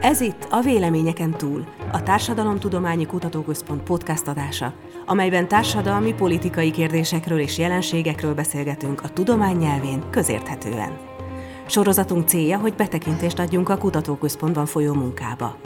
Ez itt a Véleményeken túl, a Társadalomtudományi Kutatóközpont podcast adása, amelyben társadalmi, politikai kérdésekről és jelenségekről beszélgetünk a tudomány nyelvén közérthetően. Sorozatunk célja, hogy betekintést adjunk a kutatóközpontban folyó munkába.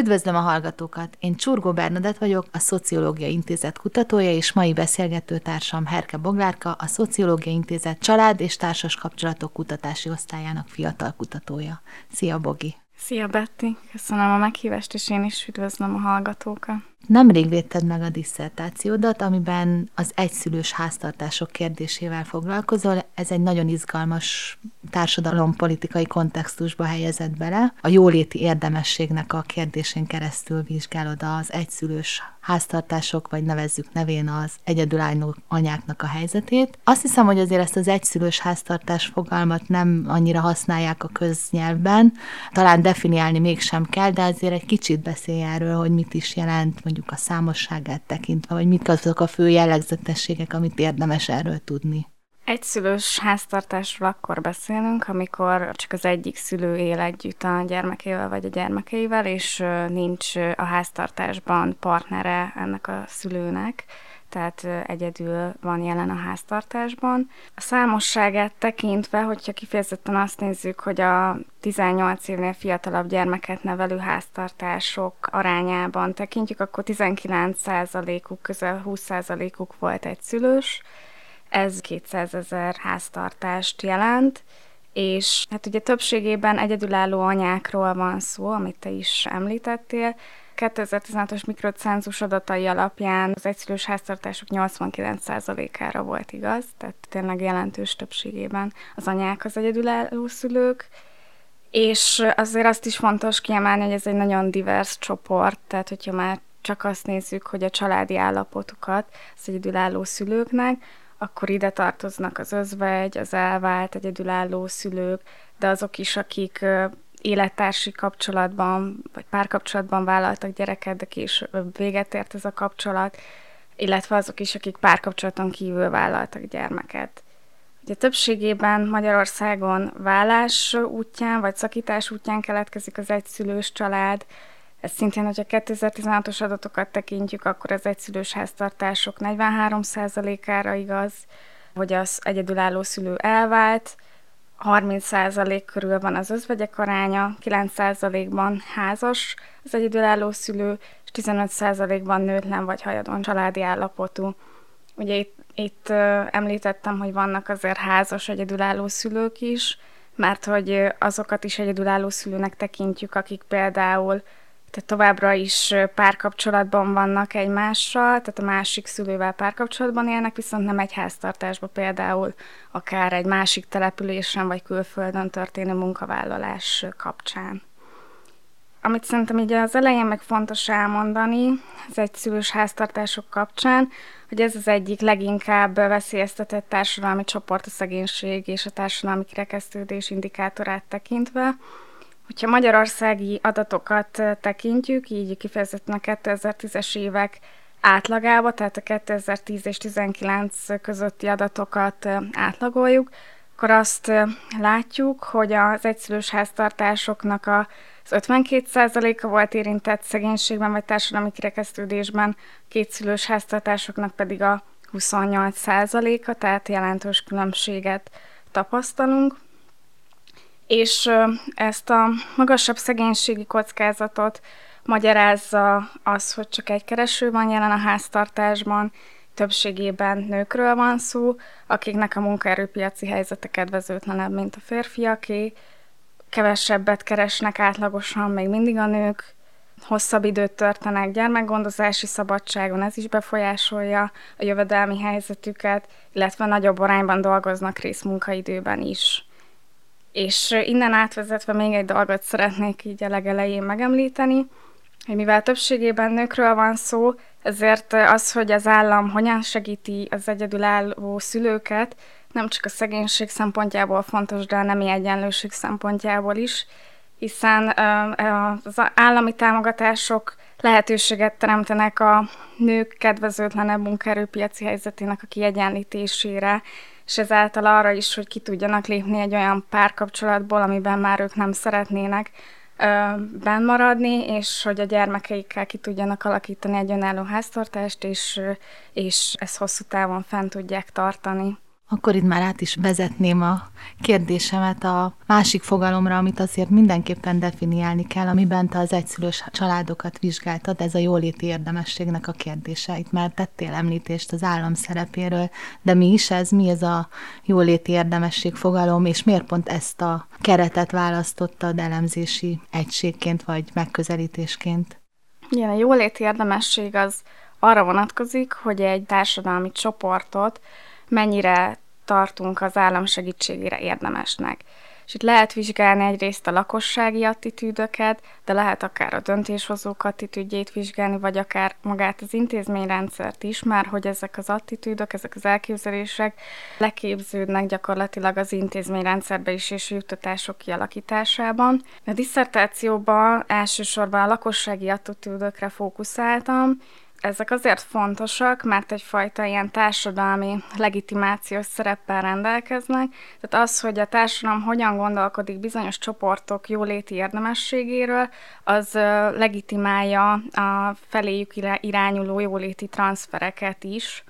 Üdvözlöm a hallgatókat! Én Csurgó Bernadett vagyok, a Szociológia Intézet kutatója, és mai beszélgetőtársam Herke Boglárka, a Szociológia Intézet család és társas kapcsolatok kutatási osztályának fiatal kutatója. Szia, Bogi! Szia, Betty! Köszönöm a meghívást, és én is üdvözlöm a hallgatókat. Nemrég védted meg a disszertációdat, amiben az egyszülős háztartások kérdésével foglalkozol. Ez egy nagyon izgalmas társadalompolitikai kontextusba helyezett bele. A jóléti érdemességnek a kérdésén keresztül vizsgálod az egyszülős háztartások, vagy nevezzük nevén az egyedülálló anyáknak a helyzetét. Azt hiszem, hogy azért ezt az egyszülős háztartás fogalmat nem annyira használják a köznyelvben, talán definiálni mégsem kell, de azért egy kicsit beszélj erről, hogy mit is jelent mondjuk a számosságát tekintve, vagy mit azok a fő jellegzetességek, amit érdemes erről tudni. Egyszülős háztartásról akkor beszélünk, amikor csak az egyik szülő él együtt a gyermekével vagy a gyermekeivel, és nincs a háztartásban partnere ennek a szülőnek, tehát egyedül van jelen a háztartásban. A számosságát tekintve, hogyha kifejezetten azt nézzük, hogy a 18 évnél fiatalabb gyermeket nevelő háztartások arányában tekintjük, akkor 19%-uk közel 20%-uk volt egy szülős, ez 200 ezer háztartást jelent, és hát ugye többségében egyedülálló anyákról van szó, amit te is említettél. 2016-os mikrocenzus adatai alapján az egyszülős háztartások 89%-ára volt igaz, tehát tényleg jelentős többségében az anyák az egyedülálló szülők, és azért azt is fontos kiemelni, hogy ez egy nagyon divers csoport, tehát hogyha már csak azt nézzük, hogy a családi állapotukat az egyedülálló szülőknek, akkor ide tartoznak az özvegy, az elvált, egyedülálló szülők, de azok is, akik élettársi kapcsolatban, vagy párkapcsolatban vállaltak gyereket, de később véget ért ez a kapcsolat, illetve azok is, akik párkapcsolaton kívül vállaltak gyermeket. Ugye többségében Magyarországon vállás útján, vagy szakítás útján keletkezik az egyszülős család, ez szintén, hogyha 2016-os adatokat tekintjük, akkor az egyszülős háztartások 43%-ára igaz, hogy az egyedülálló szülő elvált, 30% körül van az özvegyek aránya, 9%-ban házas az egyedülálló szülő, és 15%-ban nőtlen vagy hajadon családi állapotú. Ugye itt, itt említettem, hogy vannak azért házas egyedülálló szülők is, mert hogy azokat is egyedülálló szülőnek tekintjük, akik például tehát továbbra is párkapcsolatban vannak egymással, tehát a másik szülővel párkapcsolatban élnek, viszont nem egy háztartásban például akár egy másik településen vagy külföldön történő munkavállalás kapcsán. Amit szerintem így az elején meg fontos elmondani az egyszülős háztartások kapcsán, hogy ez az egyik leginkább veszélyeztetett társadalmi csoport a szegénység és a társadalmi kirekesztődés indikátorát tekintve, Hogyha magyarországi adatokat tekintjük, így kifejezetten a 2010-es évek átlagába, tehát a 2010 és 19 közötti adatokat átlagoljuk, akkor azt látjuk, hogy az egyszülős háztartásoknak az 52%-a volt érintett szegénységben vagy társadalmi kirekesztődésben, kétszülős háztartásoknak pedig a 28%-a, tehát jelentős különbséget tapasztalunk és ezt a magasabb szegénységi kockázatot magyarázza az, hogy csak egy kereső van jelen a háztartásban, többségében nőkről van szó, akiknek a munkaerőpiaci helyzete kedvezőtlenebb, mint a férfiaké, kevesebbet keresnek átlagosan még mindig a nők, hosszabb időt törtenek gyermekgondozási szabadságon, ez is befolyásolja a jövedelmi helyzetüket, illetve nagyobb arányban dolgoznak részmunkaidőben is. És innen átvezetve még egy dolgot szeretnék így a legelején megemlíteni, hogy mivel többségében nőkről van szó, ezért az, hogy az állam hogyan segíti az egyedülálló szülőket, nem csak a szegénység szempontjából fontos, de a nemi egyenlőség szempontjából is, hiszen az állami támogatások lehetőséget teremtenek a nők kedvezőtlenebb munkaerőpiaci helyzetének a kiegyenlítésére, és ezáltal arra is, hogy ki tudjanak lépni egy olyan párkapcsolatból, amiben már ők nem szeretnének benn maradni, és hogy a gyermekeikkel ki tudjanak alakítani egy önálló háztartást, és, és ezt hosszú távon fent tudják tartani. Akkor itt már át is vezetném a kérdésemet a másik fogalomra, amit azért mindenképpen definiálni kell, amiben te az egyszülős családokat vizsgáltad, ez a jóléti érdemességnek a kérdése. Itt már tettél említést az állam szerepéről, de mi is ez, mi ez a jóléti érdemesség fogalom, és miért pont ezt a keretet választottad elemzési egységként vagy megközelítésként? Igen, a jóléti érdemesség az arra vonatkozik, hogy egy társadalmi csoportot mennyire tartunk az állam segítségére érdemesnek. És itt lehet vizsgálni egyrészt a lakossági attitűdöket, de lehet akár a döntéshozók attitűdjét vizsgálni, vagy akár magát az intézményrendszert is, már hogy ezek az attitűdök, ezek az elképzelések leképződnek gyakorlatilag az intézményrendszerbe is és juttatások kialakításában. A diszertációban elsősorban a lakossági attitűdökre fókuszáltam, ezek azért fontosak, mert egyfajta ilyen társadalmi legitimációs szereppel rendelkeznek. Tehát az, hogy a társadalom hogyan gondolkodik bizonyos csoportok jóléti érdemességéről, az legitimálja a feléjük irányuló jóléti transfereket is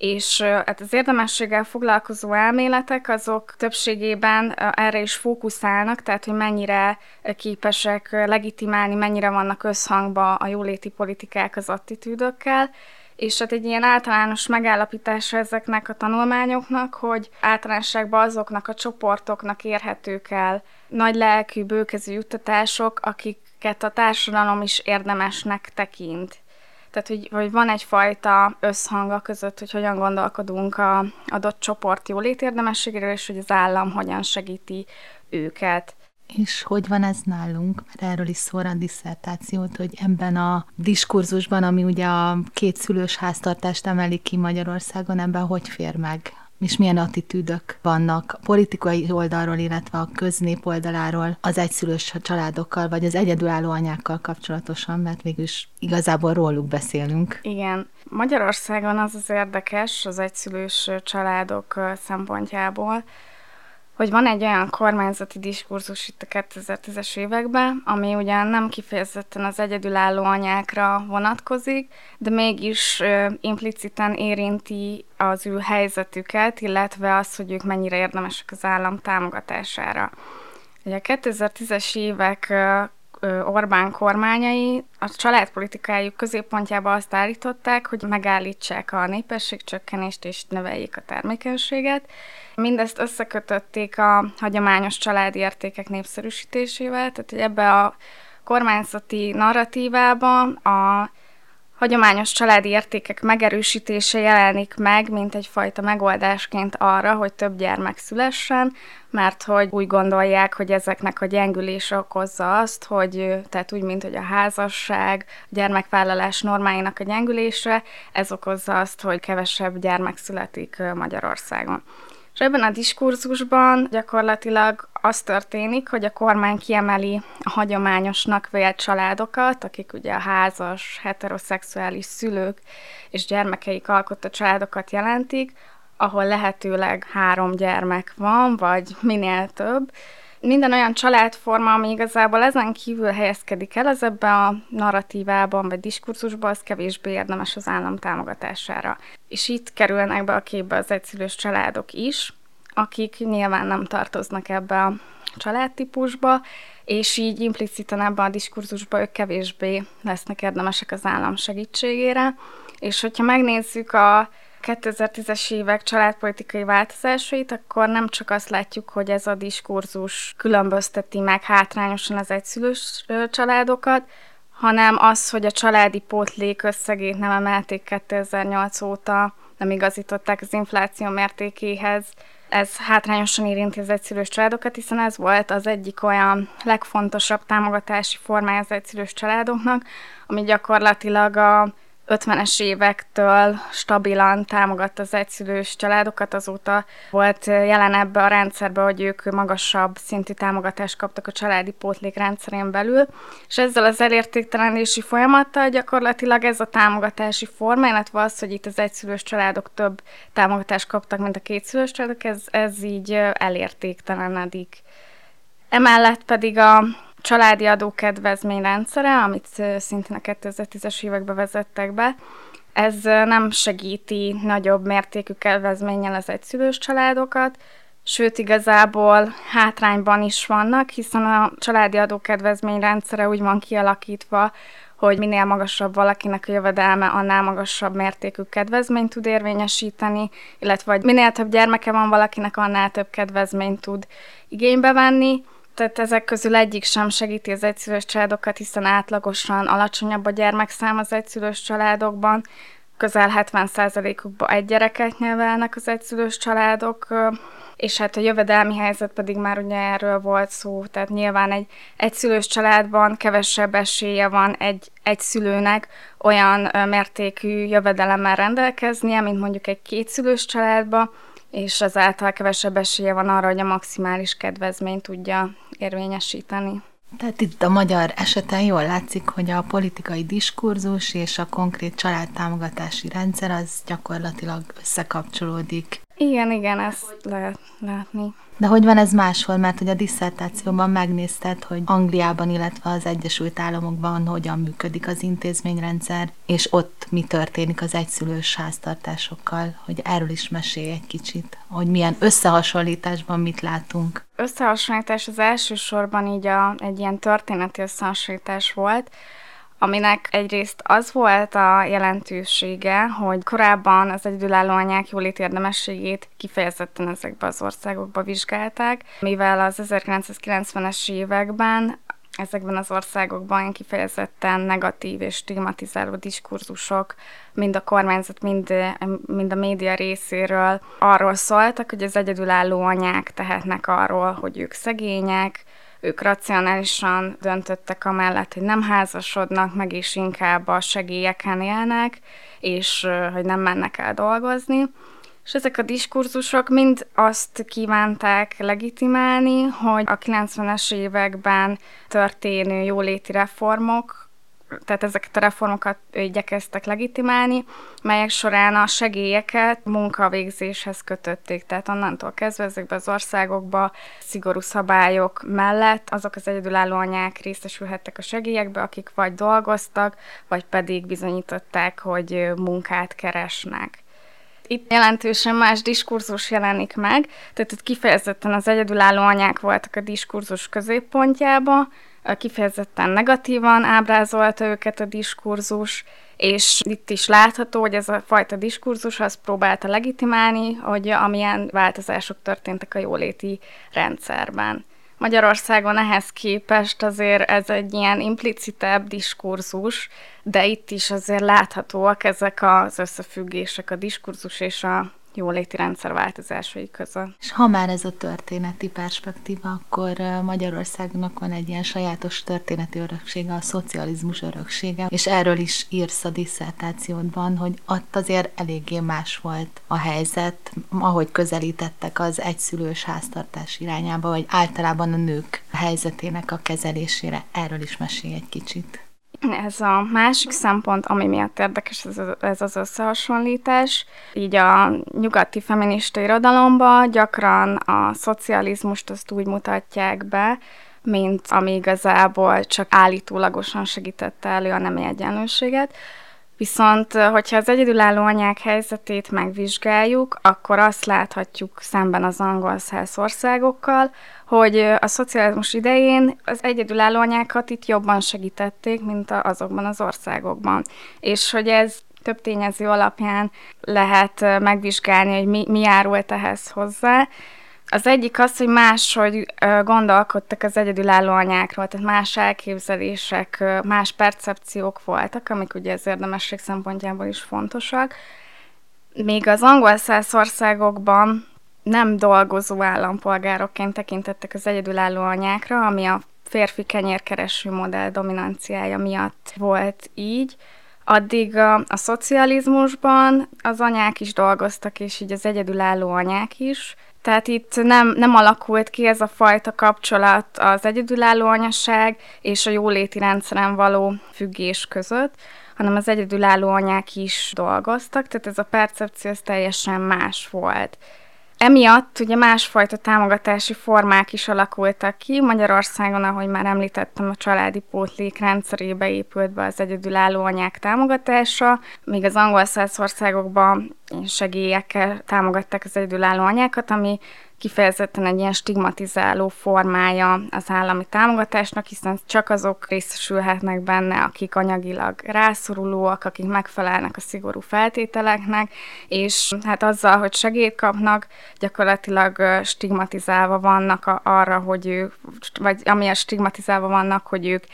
és hát az érdemességgel foglalkozó elméletek azok többségében erre is fókuszálnak, tehát hogy mennyire képesek legitimálni, mennyire vannak összhangba a jóléti politikák az attitűdökkel, és hát egy ilyen általános megállapítása ezeknek a tanulmányoknak, hogy általánosságban azoknak a csoportoknak érhetők el nagy lelkű, bőkezű juttatások, akiket a társadalom is érdemesnek tekint. Tehát, hogy, hogy van egyfajta összhang között, hogy hogyan gondolkodunk a adott csoport jólét érdemességéről, és hogy az állam hogyan segíti őket. És hogy van ez nálunk? Mert erről is szól a diszertációt, hogy ebben a diskurzusban, ami ugye a két szülős háztartást emeli ki Magyarországon, ebben hogy fér meg és milyen attitűdök vannak a politikai oldalról, illetve a köznép oldaláról az egyszülős családokkal, vagy az egyedülálló anyákkal kapcsolatosan, mert végülis igazából róluk beszélünk. Igen. Magyarországon az az érdekes az egyszülős családok szempontjából, hogy van egy olyan kormányzati diskurzus itt a 2010-es években, ami ugyan nem kifejezetten az egyedülálló anyákra vonatkozik, de mégis ö, impliciten érinti az ő helyzetüket, illetve az, hogy ők mennyire érdemesek az állam támogatására. Ugye a 2010-es évek Orbán kormányai a családpolitikájuk középpontjába azt állították, hogy megállítsák a népességcsökkenést és növeljék a termékenységet. Mindezt összekötötték a hagyományos családi értékek népszerűsítésével, tehát hogy ebbe a kormányzati narratívába a hagyományos családi értékek megerősítése jelenik meg, mint egyfajta megoldásként arra, hogy több gyermek szülessen, mert hogy úgy gondolják, hogy ezeknek a gyengülése okozza azt, hogy tehát úgy, mint hogy a házasság, a gyermekvállalás normáinak a gyengülése, ez okozza azt, hogy kevesebb gyermek születik Magyarországon. És ebben a diskurzusban gyakorlatilag az történik, hogy a kormány kiemeli a hagyományosnak vélt családokat, akik ugye a házas, heteroszexuális szülők és gyermekeik alkotta családokat jelentik, ahol lehetőleg három gyermek van, vagy minél több. Minden olyan családforma, ami igazából ezen kívül helyezkedik el, az ebben a narratívában vagy diskurzusban, az kevésbé érdemes az állam támogatására. És itt kerülnek be a képbe az egyszülős családok is, akik nyilván nem tartoznak ebbe a családtípusba, és így impliciten ebben a diskurzusban ők kevésbé lesznek érdemesek az állam segítségére. És hogyha megnézzük a 2010-es évek családpolitikai változásait, akkor nem csak azt látjuk, hogy ez a diskurzus különbözteti meg hátrányosan az egyszülős családokat, hanem az, hogy a családi pótlék összegét nem emelték 2008 óta, nem igazították az infláció mértékéhez, ez hátrányosan érinti az egyszülős családokat, hiszen ez volt az egyik olyan legfontosabb támogatási formája az egyszülős családoknak, ami gyakorlatilag a 50-es évektől stabilan támogatta az egyszülős családokat, azóta volt jelen ebbe a rendszerbe, hogy ők magasabb szintű támogatást kaptak a családi pótlék rendszerén belül, és ezzel az elértéktelenési folyamattal gyakorlatilag ez a támogatási forma, illetve az, hogy itt az egyszülős családok több támogatást kaptak, mint a kétszülős családok, ez, ez így elértéktelenedik. Emellett pedig a családi adókedvezmény rendszere, amit szintén a 2010-es években vezettek be, ez nem segíti nagyobb mértékű kedvezménnyel az egyszülős családokat, sőt igazából hátrányban is vannak, hiszen a családi adókedvezmény rendszere úgy van kialakítva, hogy minél magasabb valakinek a jövedelme, annál magasabb mértékű kedvezményt tud érvényesíteni, illetve hogy minél több gyermeke van valakinek, annál több kedvezményt tud igénybe venni, tehát ezek közül egyik sem segíti az egyszülős családokat, hiszen átlagosan alacsonyabb a gyermekszám az egyszülős családokban, közel 70%-ukban egy gyereket nevelnek az egyszülős családok, és hát a jövedelmi helyzet pedig már ugye erről volt szó, tehát nyilván egy egyszülős családban kevesebb esélye van egy, egy szülőnek olyan mértékű jövedelemmel rendelkeznie, mint mondjuk egy kétszülős családban, és ezáltal kevesebb esélye van arra, hogy a maximális kedvezményt tudja érvényesíteni. Tehát itt a magyar eseten jól látszik, hogy a politikai diskurzus és a konkrét családtámogatási rendszer az gyakorlatilag összekapcsolódik. Igen, igen, ezt lehet látni. De hogy van ez máshol? Mert hogy a disszertációban megnézted, hogy Angliában, illetve az Egyesült Államokban hogyan működik az intézményrendszer, és ott mi történik az egyszülős háztartásokkal, hogy erről is mesélj egy kicsit, hogy milyen összehasonlításban mit látunk. Összehasonlítás az elsősorban így a, egy ilyen történeti összehasonlítás volt, aminek egyrészt az volt a jelentősége, hogy korábban az egyedülálló anyák jólét érdemességét kifejezetten ezekbe az országokba vizsgálták, mivel az 1990-es években ezekben az országokban kifejezetten negatív és stigmatizáló diskurzusok mind a kormányzat, mind, mind a média részéről arról szóltak, hogy az egyedülálló anyák tehetnek arról, hogy ők szegények, ők racionálisan döntöttek amellett, hogy nem házasodnak meg, és inkább a segélyeken élnek, és hogy nem mennek el dolgozni. És ezek a diskurzusok mind azt kívánták legitimálni, hogy a 90-es években történő jóléti reformok tehát ezeket a reformokat igyekeztek legitimálni, melyek során a segélyeket munkavégzéshez kötötték. Tehát onnantól kezdve ezekben az országokban szigorú szabályok mellett azok az egyedülálló anyák részesülhettek a segélyekbe, akik vagy dolgoztak, vagy pedig bizonyították, hogy munkát keresnek itt jelentősen más diskurzus jelenik meg, tehát itt kifejezetten az egyedülálló anyák voltak a diskurzus középpontjába, kifejezetten negatívan ábrázolta őket a diskurzus, és itt is látható, hogy ez a fajta diskurzus azt próbálta legitimálni, hogy amilyen változások történtek a jóléti rendszerben. Magyarországon ehhez képest azért ez egy ilyen implicitebb diskurzus, de itt is azért láthatóak ezek az összefüggések, a diskurzus és a jóléti rendszer változásai között. És ha már ez a történeti perspektíva, akkor Magyarországnak van egy ilyen sajátos történeti öröksége, a szocializmus öröksége, és erről is írsz a diszertációdban, hogy ott azért eléggé más volt a helyzet, ahogy közelítettek az egyszülős háztartás irányába, vagy általában a nők helyzetének a kezelésére. Erről is mesélj egy kicsit. Ez a másik szempont, ami miatt érdekes ez, ez az összehasonlítás. Így a nyugati feminista irodalomban gyakran a szocializmust azt úgy mutatják be, mint ami igazából csak állítólagosan segítette elő a nemi egyenlőséget. Viszont, hogyha az egyedülálló anyák helyzetét megvizsgáljuk, akkor azt láthatjuk szemben az angol száz országokkal, hogy a szocializmus idején az egyedülálló anyákat itt jobban segítették, mint azokban az országokban. És hogy ez több tényező alapján lehet megvizsgálni, hogy mi, mi járult ehhez hozzá. Az egyik az, hogy máshogy gondolkodtak az egyedülálló anyákról, tehát más elképzelések, más percepciók voltak, amik ugye az érdemesség szempontjából is fontosak. Még az angol száz országokban nem dolgozó állampolgárokként tekintettek az egyedülálló anyákra, ami a férfi kenyérkereső modell dominanciája miatt volt így. addig a, a szocializmusban az anyák is dolgoztak, és így az egyedülálló anyák is, tehát itt nem, nem alakult ki ez a fajta kapcsolat az egyedülálló anyaság és a jóléti rendszeren való függés között, hanem az egyedülálló anyák is dolgoztak, tehát ez a percepció ez teljesen más volt. Emiatt ugye másfajta támogatási formák is alakultak ki. Magyarországon, ahogy már említettem, a családi pótlék rendszerébe épült be az egyedülálló anyák támogatása, míg az angol száz országokban segélyekkel támogatták az egyedülálló anyákat, ami kifejezetten egy ilyen stigmatizáló formája az állami támogatásnak, hiszen csak azok részesülhetnek benne, akik anyagilag rászorulóak, akik megfelelnek a szigorú feltételeknek, és hát azzal, hogy segélyt kapnak, gyakorlatilag stigmatizálva vannak arra, hogy ők, vagy amilyen stigmatizálva vannak, hogy ők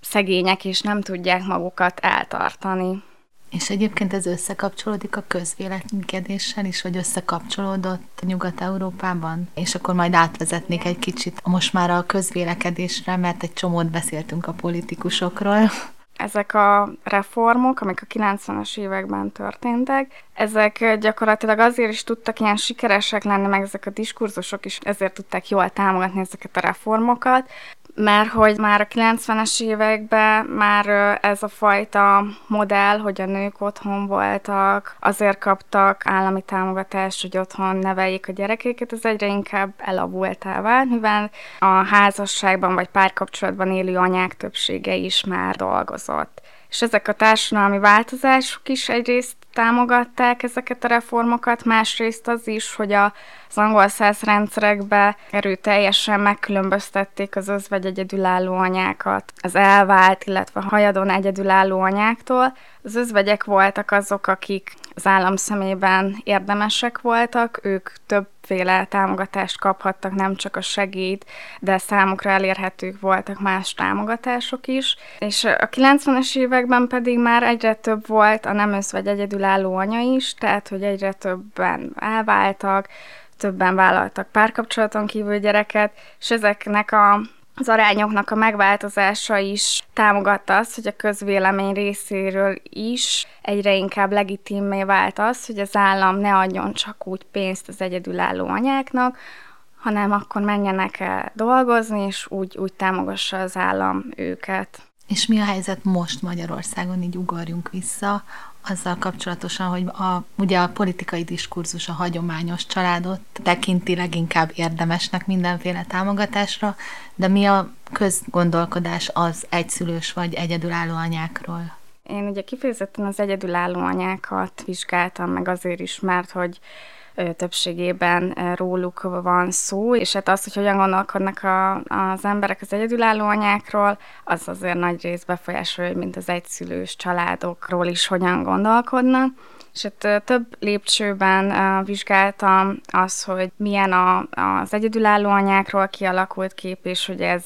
szegények és nem tudják magukat eltartani. És egyébként ez összekapcsolódik a közvéleménykedéssel is, vagy összekapcsolódott Nyugat-Európában? És akkor majd átvezetnék egy kicsit most már a közvélekedésre, mert egy csomót beszéltünk a politikusokról. Ezek a reformok, amik a 90-es években történtek, ezek gyakorlatilag azért is tudtak ilyen sikeresek lenni, meg ezek a diskurzusok is ezért tudták jól támogatni ezeket a reformokat, mert hogy már a 90-es években már ez a fajta modell, hogy a nők otthon voltak, azért kaptak állami támogatást, hogy otthon neveljék a gyerekeket, ez egyre inkább elavultá vált, mivel a házasságban vagy párkapcsolatban élő anyák többsége is már dolgozott. És ezek a társadalmi változások is egyrészt támogatták ezeket a reformokat, másrészt az is, hogy a, az angol száz rendszerekbe erőteljesen megkülönböztették az özvegy egyedülálló anyákat az elvált, illetve hajadon egyedülálló anyáktól. Az özvegyek voltak azok, akik az állam szemében érdemesek voltak, ők többféle támogatást kaphattak, nem csak a segít, de számukra elérhetők voltak más támogatások is. És a 90-es években pedig már egyre több volt a nem vagy egyedülálló anya is, tehát hogy egyre többen elváltak, többen vállaltak párkapcsolaton kívül gyereket, és ezeknek a az arányoknak a megváltozása is támogatta azt, hogy a közvélemény részéről is egyre inkább legitimé vált az, hogy az állam ne adjon csak úgy pénzt az egyedülálló anyáknak, hanem akkor menjenek el dolgozni, és úgy, úgy támogassa az állam őket. És mi a helyzet most Magyarországon, így ugorjunk vissza azzal kapcsolatosan, hogy a, ugye a politikai diskurzus a hagyományos családot tekinti leginkább érdemesnek mindenféle támogatásra, de mi a közgondolkodás az egyszülős vagy egyedülálló anyákról? Én ugye kifejezetten az egyedülálló anyákat vizsgáltam meg azért is, mert hogy többségében róluk van szó, és hát az, hogy hogyan gondolkodnak a, az emberek az egyedülálló anyákról, az azért nagy rész befolyásolja, mint az egyszülős családokról is hogyan gondolkodnak. És hát több lépcsőben vizsgáltam az, hogy milyen a, az egyedülálló anyákról kialakult kép, és hogy ez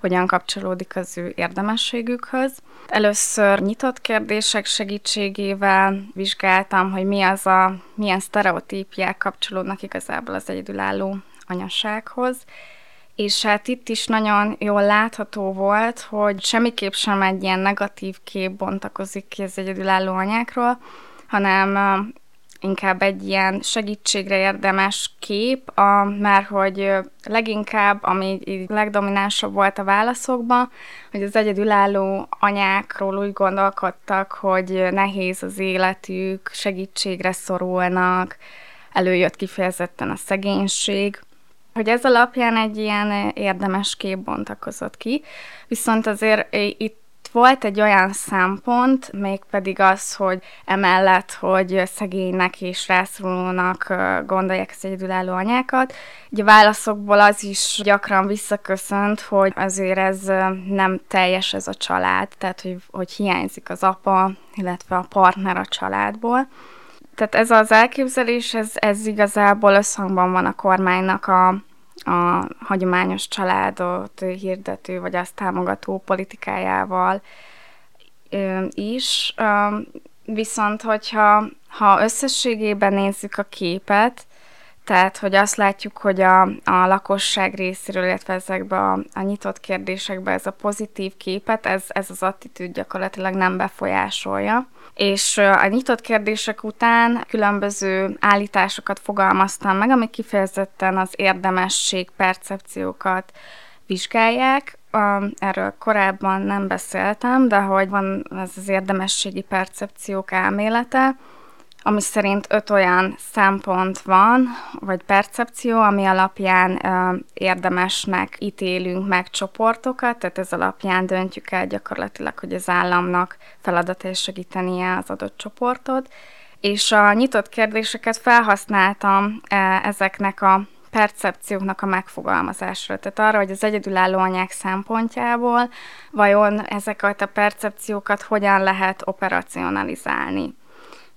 hogyan kapcsolódik az ő érdemességükhöz. Először nyitott kérdések segítségével vizsgáltam, hogy mi az a, milyen sztereotípiák kapcsolódnak igazából az egyedülálló anyasághoz, és hát itt is nagyon jól látható volt, hogy semmiképp sem egy ilyen negatív kép bontakozik ki az egyedülálló anyákról, hanem inkább egy ilyen segítségre érdemes kép, a, mert hogy leginkább, ami legdominánsabb volt a válaszokban, hogy az egyedülálló anyákról úgy gondolkodtak, hogy nehéz az életük, segítségre szorulnak, előjött kifejezetten a szegénység, hogy ez alapján egy ilyen érdemes kép bontakozott ki, viszont azért itt volt egy olyan szempont, mégpedig az, hogy emellett, hogy szegénynek és rászorulónak gondolják az egyedülálló anyákat, ugye a válaszokból az is gyakran visszaköszönt, hogy azért ez nem teljes ez a család, tehát hogy, hogy hiányzik az apa, illetve a partner a családból. Tehát ez az elképzelés, ez, ez igazából összhangban van a kormánynak a, a hagyományos családot hirdető, vagy azt támogató politikájával is. Viszont, hogyha ha összességében nézzük a képet, tehát hogy azt látjuk, hogy a, a lakosság részéről, illetve ezekbe a, a nyitott kérdésekbe ez a pozitív képet, ez, ez az attitűd gyakorlatilag nem befolyásolja. És a nyitott kérdések után különböző állításokat fogalmaztam meg, amik kifejezetten az érdemesség percepciókat vizsgálják. Erről korábban nem beszéltem, de hogy van ez az érdemességi percepciók elmélete, ami szerint öt olyan szempont van, vagy percepció, ami alapján ö, érdemesnek ítélünk meg csoportokat, tehát ez alapján döntjük el gyakorlatilag, hogy az államnak feladata és segítenie az adott csoportot. És a nyitott kérdéseket felhasználtam ezeknek a percepcióknak a megfogalmazásra. Tehát arra, hogy az egyedülálló anyák szempontjából vajon ezeket a percepciókat hogyan lehet operacionalizálni.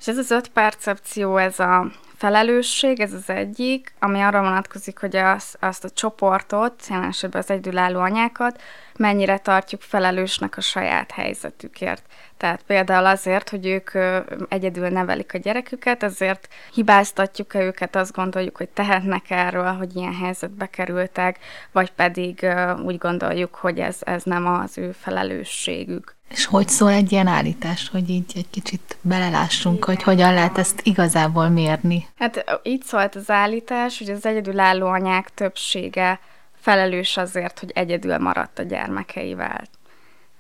És ez az öt percepció, ez a felelősség, ez az egyik, ami arra vonatkozik, hogy az, azt a csoportot, jelen esetben az egyedülálló anyákat, mennyire tartjuk felelősnek a saját helyzetükért. Tehát például azért, hogy ők egyedül nevelik a gyereküket, ezért hibáztatjuk-e őket, azt gondoljuk, hogy tehetnek erről, hogy ilyen helyzetbe kerültek, vagy pedig úgy gondoljuk, hogy ez, ez nem az ő felelősségük. És hogy szól egy ilyen állítás, hogy így egy kicsit belelássunk, Igen. hogy hogyan lehet ezt igazából mérni? Hát így szólt az állítás, hogy az egyedülálló anyák többsége felelős azért, hogy egyedül maradt a gyermekeivel.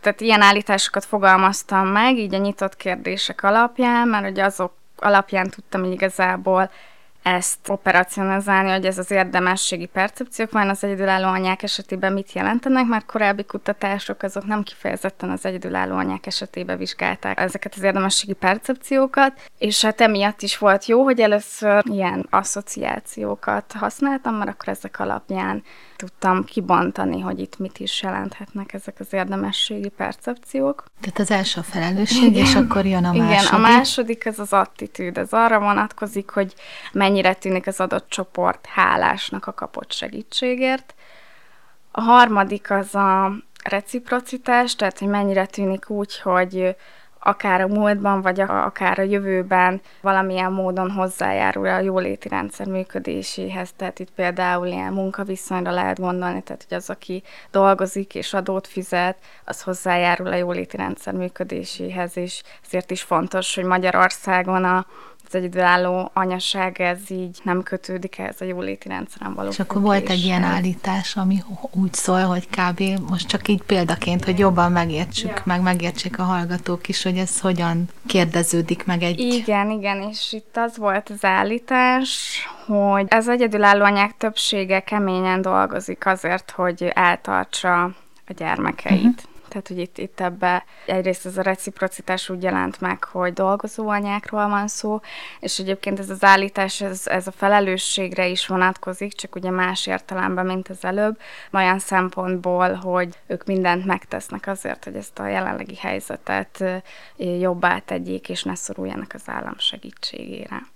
Tehát ilyen állításokat fogalmaztam meg, így a nyitott kérdések alapján, mert hogy azok alapján tudtam hogy igazából ezt operacionalizálni, hogy ez az érdemességi percepciók van az egyedülálló anyák esetében mit jelentenek, mert korábbi kutatások azok nem kifejezetten az egyedülálló anyák esetében vizsgálták ezeket az érdemességi percepciókat, és hát emiatt is volt jó, hogy először ilyen asszociációkat használtam, mert akkor ezek alapján tudtam kibontani, hogy itt mit is jelenthetnek ezek az érdemességi percepciók. Tehát az első a felelősség, Igen. és akkor jön a második. Igen, a második ez az attitűd, ez arra vonatkozik, hogy mennyire tűnik az adott csoport hálásnak a kapott segítségért. A harmadik az a reciprocitás, tehát hogy mennyire tűnik úgy, hogy akár a múltban, vagy akár a jövőben valamilyen módon hozzájárul a jóléti rendszer működéséhez. Tehát itt például ilyen munkaviszonyra lehet gondolni, tehát hogy az, aki dolgozik és adót fizet, az hozzájárul a jóléti rendszer működéséhez, és ezért is fontos, hogy Magyarországon a az egyedülálló anyaság ez így nem kötődik ehhez a jóléti rendszeren való. És akkor volt egy ilyen állítás, ami úgy szól, hogy kb. most csak így példaként, hogy jobban megértsük, ja. meg megértsék a hallgatók is, hogy ez hogyan kérdeződik meg egy... Igen, igen, és itt az volt az állítás, hogy ez egyedülálló anyák többsége keményen dolgozik azért, hogy eltartsa a gyermekeit. Uh-huh. Tehát, hogy itt, itt ebbe egyrészt ez a reciprocitás úgy jelent meg, hogy dolgozó anyákról van szó, és egyébként ez az állítás, ez, ez a felelősségre is vonatkozik, csak ugye más értelemben, mint az előbb, olyan szempontból, hogy ők mindent megtesznek azért, hogy ezt a jelenlegi helyzetet jobbá tegyék, és ne szoruljanak az állam segítségére.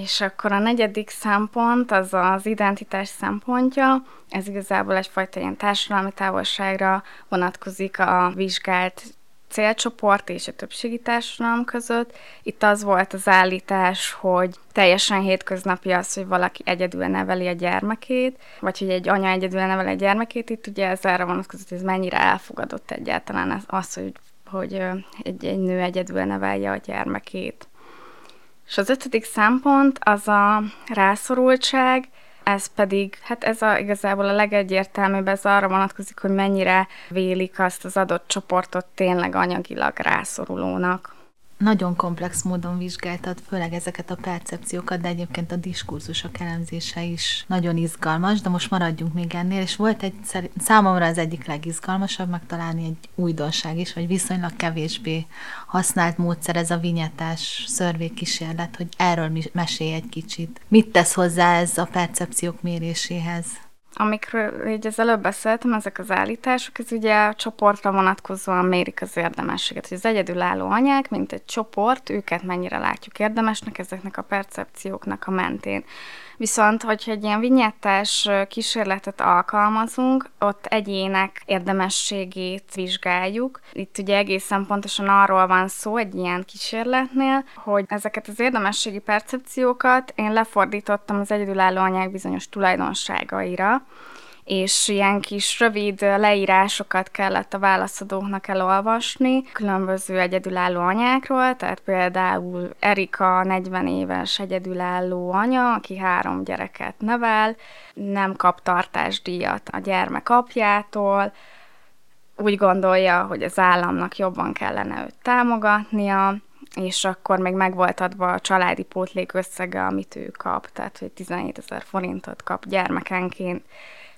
És akkor a negyedik szempont az az identitás szempontja, ez igazából egyfajta ilyen társadalmi távolságra vonatkozik a vizsgált célcsoport és a többségi társadalom között. Itt az volt az állítás, hogy teljesen hétköznapi az, hogy valaki egyedül neveli a gyermekét, vagy hogy egy anya egyedül neveli a gyermekét. Itt ugye ez arra vonatkozott, hogy ez mennyire elfogadott egyáltalán az, hogy, hogy egy, egy nő egyedül nevelje a gyermekét. És az ötödik szempont az a rászorultság, ez pedig, hát ez a, igazából a legegyértelműbb, ez arra vonatkozik, hogy mennyire vélik azt az adott csoportot tényleg anyagilag rászorulónak nagyon komplex módon vizsgáltad, főleg ezeket a percepciókat, de egyébként a diskurzusok elemzése is nagyon izgalmas, de most maradjunk még ennél, és volt egy, számomra az egyik legizgalmasabb megtalálni egy újdonság is, vagy viszonylag kevésbé használt módszer ez a vinyetás szörvékísérlet, hogy erről mesélj egy kicsit. Mit tesz hozzá ez a percepciók méréséhez? Amikről így az előbb beszéltem, ezek az állítások, ez ugye a csoportra vonatkozóan mérik az érdemességet, hogy az egyedülálló anyák, mint egy csoport, őket mennyire látjuk érdemesnek ezeknek a percepcióknak a mentén. Viszont, hogyha egy ilyen vinyettás kísérletet alkalmazunk, ott egyének érdemességét vizsgáljuk. Itt ugye egészen pontosan arról van szó egy ilyen kísérletnél, hogy ezeket az érdemességi percepciókat én lefordítottam az egyedülálló anyák bizonyos tulajdonságaira, és ilyen kis rövid leírásokat kellett a válaszadóknak elolvasni különböző egyedülálló anyákról, tehát például Erika 40 éves egyedülálló anya, aki három gyereket nevel, nem kap tartásdíjat a gyermek apjától, úgy gondolja, hogy az államnak jobban kellene őt támogatnia, és akkor még meg volt adva a családi pótlék összege, amit ő kap, tehát hogy 17 ezer forintot kap gyermekenként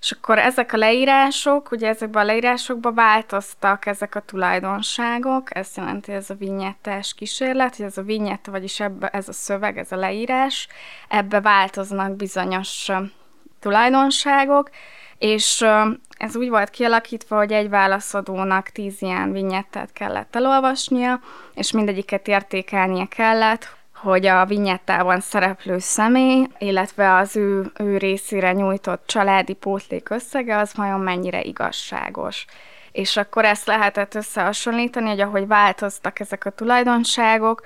és akkor ezek a leírások, ugye ezekben a leírásokban változtak ezek a tulajdonságok, ez jelenti ez a vinyettes kísérlet, hogy ez a vinyetta, vagyis ebbe, ez a szöveg, ez a leírás, ebbe változnak bizonyos tulajdonságok, és ez úgy volt kialakítva, hogy egy válaszadónak tíz ilyen vinyettet kellett elolvasnia, és mindegyiket értékelnie kellett, hogy a vinyettában szereplő személy, illetve az ő, ő részére nyújtott családi pótlék összege, az vajon mennyire igazságos. És akkor ezt lehetett összehasonlítani, hogy ahogy változtak ezek a tulajdonságok,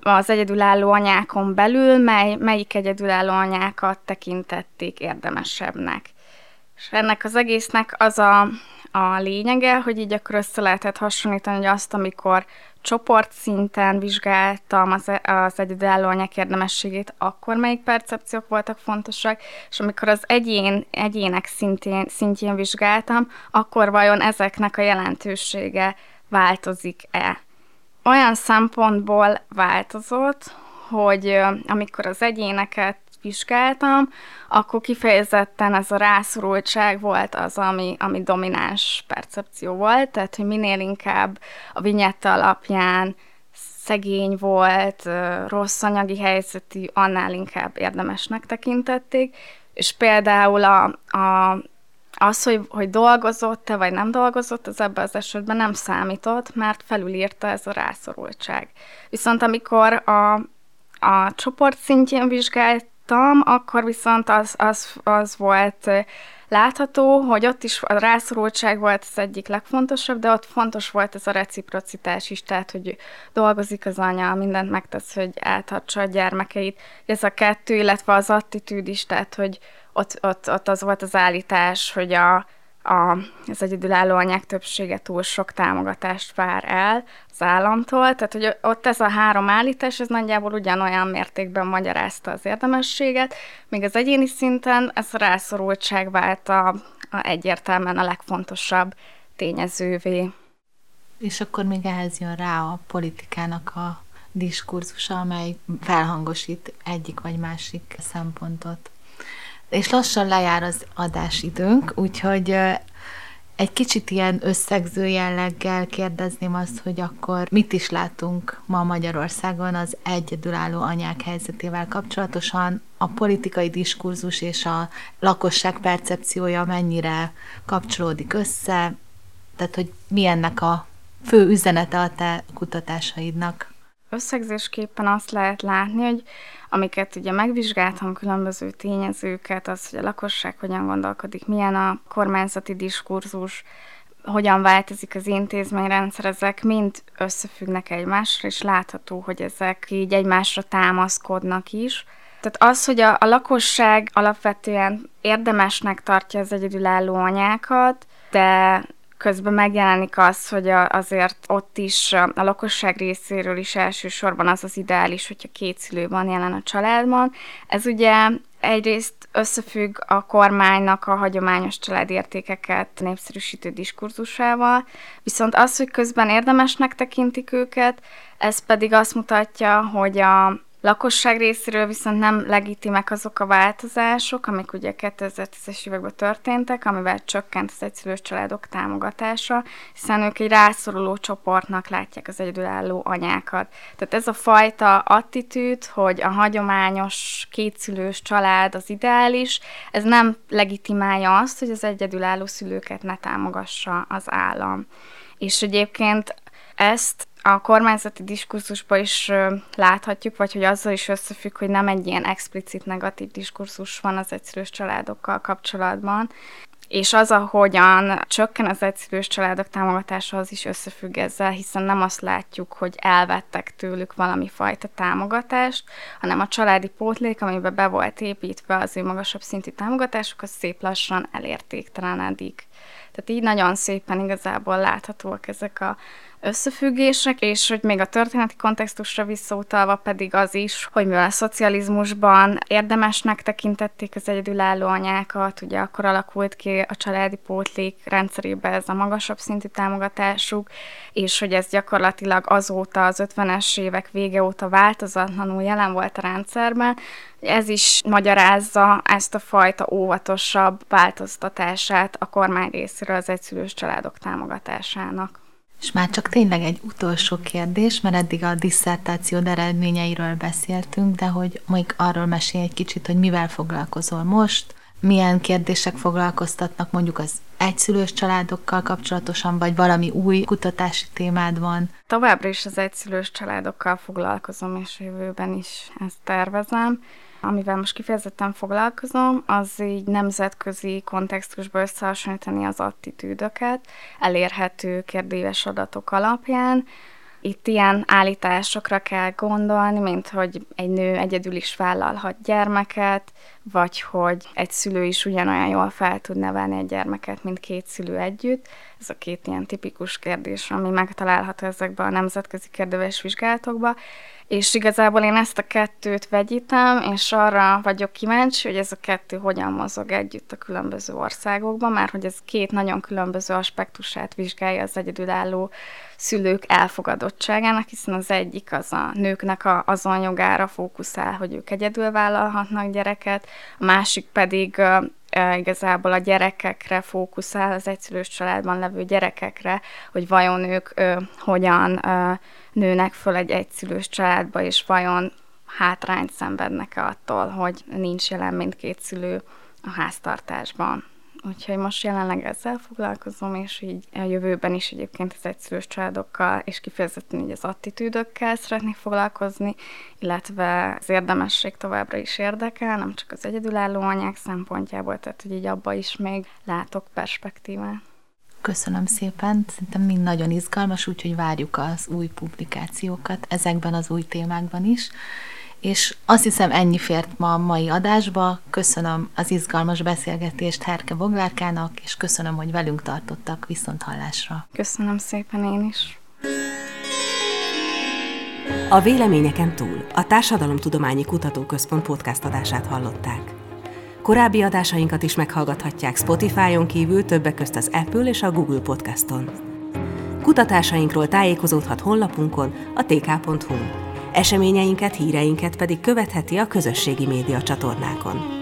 az egyedülálló anyákon belül, mely, melyik egyedülálló anyákat tekintették érdemesebbnek. És ennek az egésznek az a, a lényege, hogy így akkor össze lehetett hasonlítani, hogy azt, amikor csoportszinten vizsgáltam az, az egyedülálló érdemességét, akkor melyik percepciók voltak fontosak, és amikor az egyén, egyének szintén, szintjén vizsgáltam, akkor vajon ezeknek a jelentősége változik-e. Olyan szempontból változott, hogy amikor az egyéneket vizsgáltam, akkor kifejezetten ez a rászorultság volt az, ami, ami domináns percepció volt, tehát hogy minél inkább a vinyetta alapján szegény volt, rossz anyagi helyzetű, annál inkább érdemesnek tekintették, és például a, a, az, hogy, hogy dolgozott-e vagy nem dolgozott, az ebben az esetben nem számított, mert felülírta ez a rászorultság. Viszont amikor a, a csoport szintjén vizsgált láttam, akkor viszont az, az, az volt látható, hogy ott is a rászorultság volt az egyik legfontosabb, de ott fontos volt ez a reciprocitás is, tehát, hogy dolgozik az anya, mindent megtesz, hogy eltartsa a gyermekeit. Ez a kettő, illetve az attitűd is, tehát, hogy ott, ott, ott az volt az állítás, hogy a, az egyedülálló anyák többsége túl sok támogatást vár el az államtól, tehát hogy ott ez a három állítás, ez nagyjából ugyanolyan mértékben magyarázta az érdemességet, míg az egyéni szinten ez a rászorultság vált a, a egyértelműen a legfontosabb tényezővé. És akkor még ehhez jön rá a politikának a diskurzusa, amely felhangosít egyik vagy másik szempontot és lassan lejár az adásidőnk, úgyhogy egy kicsit ilyen összegző jelleggel kérdezném azt, hogy akkor mit is látunk ma Magyarországon az egyedülálló anyák helyzetével kapcsolatosan, a politikai diskurzus és a lakosság percepciója mennyire kapcsolódik össze, tehát hogy mi ennek a fő üzenete a te kutatásaidnak? Összegzésképpen azt lehet látni, hogy amiket ugye megvizsgáltam, különböző tényezőket, az, hogy a lakosság hogyan gondolkodik, milyen a kormányzati diskurzus, hogyan változik az intézményrendszer, ezek mind összefüggnek egymásra, és látható, hogy ezek így egymásra támaszkodnak is. Tehát az, hogy a, a lakosság alapvetően érdemesnek tartja az egyedülálló anyákat, de közben megjelenik az, hogy azért ott is a lakosság részéről is elsősorban az az ideális, hogyha két szülő van jelen a családban. Ez ugye egyrészt összefügg a kormánynak a hagyományos családértékeket népszerűsítő diskurzusával, viszont az, hogy közben érdemesnek tekintik őket, ez pedig azt mutatja, hogy a, lakosság részéről viszont nem legitimek azok a változások, amik ugye 2010-es években történtek, amivel csökkent az egyszülős családok támogatása, hiszen ők egy rászoruló csoportnak látják az egyedülálló anyákat. Tehát ez a fajta attitűd, hogy a hagyományos kétszülős család az ideális, ez nem legitimálja azt, hogy az egyedülálló szülőket ne támogassa az állam. És egyébként ezt a kormányzati diskurzusban is láthatjuk, vagy hogy azzal is összefügg, hogy nem egy ilyen explicit negatív diskurzus van az egyszerűs családokkal kapcsolatban, és az, ahogyan csökken az egyszerűs családok támogatása, az is összefügg ezzel, hiszen nem azt látjuk, hogy elvettek tőlük valami fajta támogatást, hanem a családi pótlék, amiben be volt építve az ő magasabb szintű támogatásuk, az szép lassan elértéktelenedik. Tehát így nagyon szépen igazából láthatóak ezek a összefüggések, és hogy még a történeti kontextusra visszautalva pedig az is, hogy mivel a szocializmusban érdemesnek tekintették az egyedülálló anyákat, ugye akkor alakult ki a családi pótlék rendszerében ez a magasabb szintű támogatásuk, és hogy ez gyakorlatilag azóta, az 50-es évek vége óta változatlanul jelen volt a rendszerben, ez is magyarázza ezt a fajta óvatosabb változtatását a kormány részéről az egyszülős családok támogatásának. És már csak tényleg egy utolsó kérdés, mert eddig a disszertációd eredményeiről beszéltünk, de hogy még arról mesélj egy kicsit, hogy mivel foglalkozol most, milyen kérdések foglalkoztatnak mondjuk az egyszülős családokkal kapcsolatosan, vagy valami új kutatási témád van? Továbbra is az egyszülős családokkal foglalkozom, és jövőben is ezt tervezem amivel most kifejezetten foglalkozom, az így nemzetközi kontextusban összehasonlítani az attitűdöket, elérhető kérdéves adatok alapján. Itt ilyen állításokra kell gondolni, mint hogy egy nő egyedül is vállalhat gyermeket, vagy hogy egy szülő is ugyanolyan jól fel tud nevelni egy gyermeket, mint két szülő együtt. Ez a két ilyen tipikus kérdés, ami megtalálható ezekben a nemzetközi kérdéves vizsgálatokban és igazából én ezt a kettőt vegyítem, és arra vagyok kíváncsi, hogy ez a kettő hogyan mozog együtt a különböző országokban, mert hogy ez két nagyon különböző aspektusát vizsgálja az egyedülálló szülők elfogadottságának, hiszen az egyik az a nőknek a, azon jogára fókuszál, hogy ők egyedül vállalhatnak gyereket, a másik pedig igazából a gyerekekre fókuszál, az egyszerűs családban levő gyerekekre, hogy vajon ők ö, hogyan ö, nőnek föl egy egyszülős családba, és vajon hátrányt szenvednek-e attól, hogy nincs jelen mindkét szülő a háztartásban. Úgyhogy most jelenleg ezzel foglalkozom, és így a jövőben is egyébként az egyszerűs családokkal, és kifejezetten így az attitűdökkel szeretnék foglalkozni, illetve az érdemesség továbbra is érdekel, nem csak az egyedülálló anyák szempontjából, tehát hogy így abba is még látok perspektívát. Köszönöm szépen, szerintem mind nagyon izgalmas, úgyhogy várjuk az új publikációkat ezekben az új témákban is. És azt hiszem ennyi fért ma a mai adásba. Köszönöm az izgalmas beszélgetést Herke Boglárkának, és köszönöm, hogy velünk tartottak viszont hallásra. Köszönöm szépen én is. A Véleményeken túl a Társadalomtudományi Kutatóközpont podcast adását hallották. Korábbi adásainkat is meghallgathatják Spotify-on kívül többek közt az Apple és a Google Podcaston. Kutatásainkról tájékozódhat honlapunkon a tk.hu. Eseményeinket, híreinket pedig követheti a közösségi média csatornákon.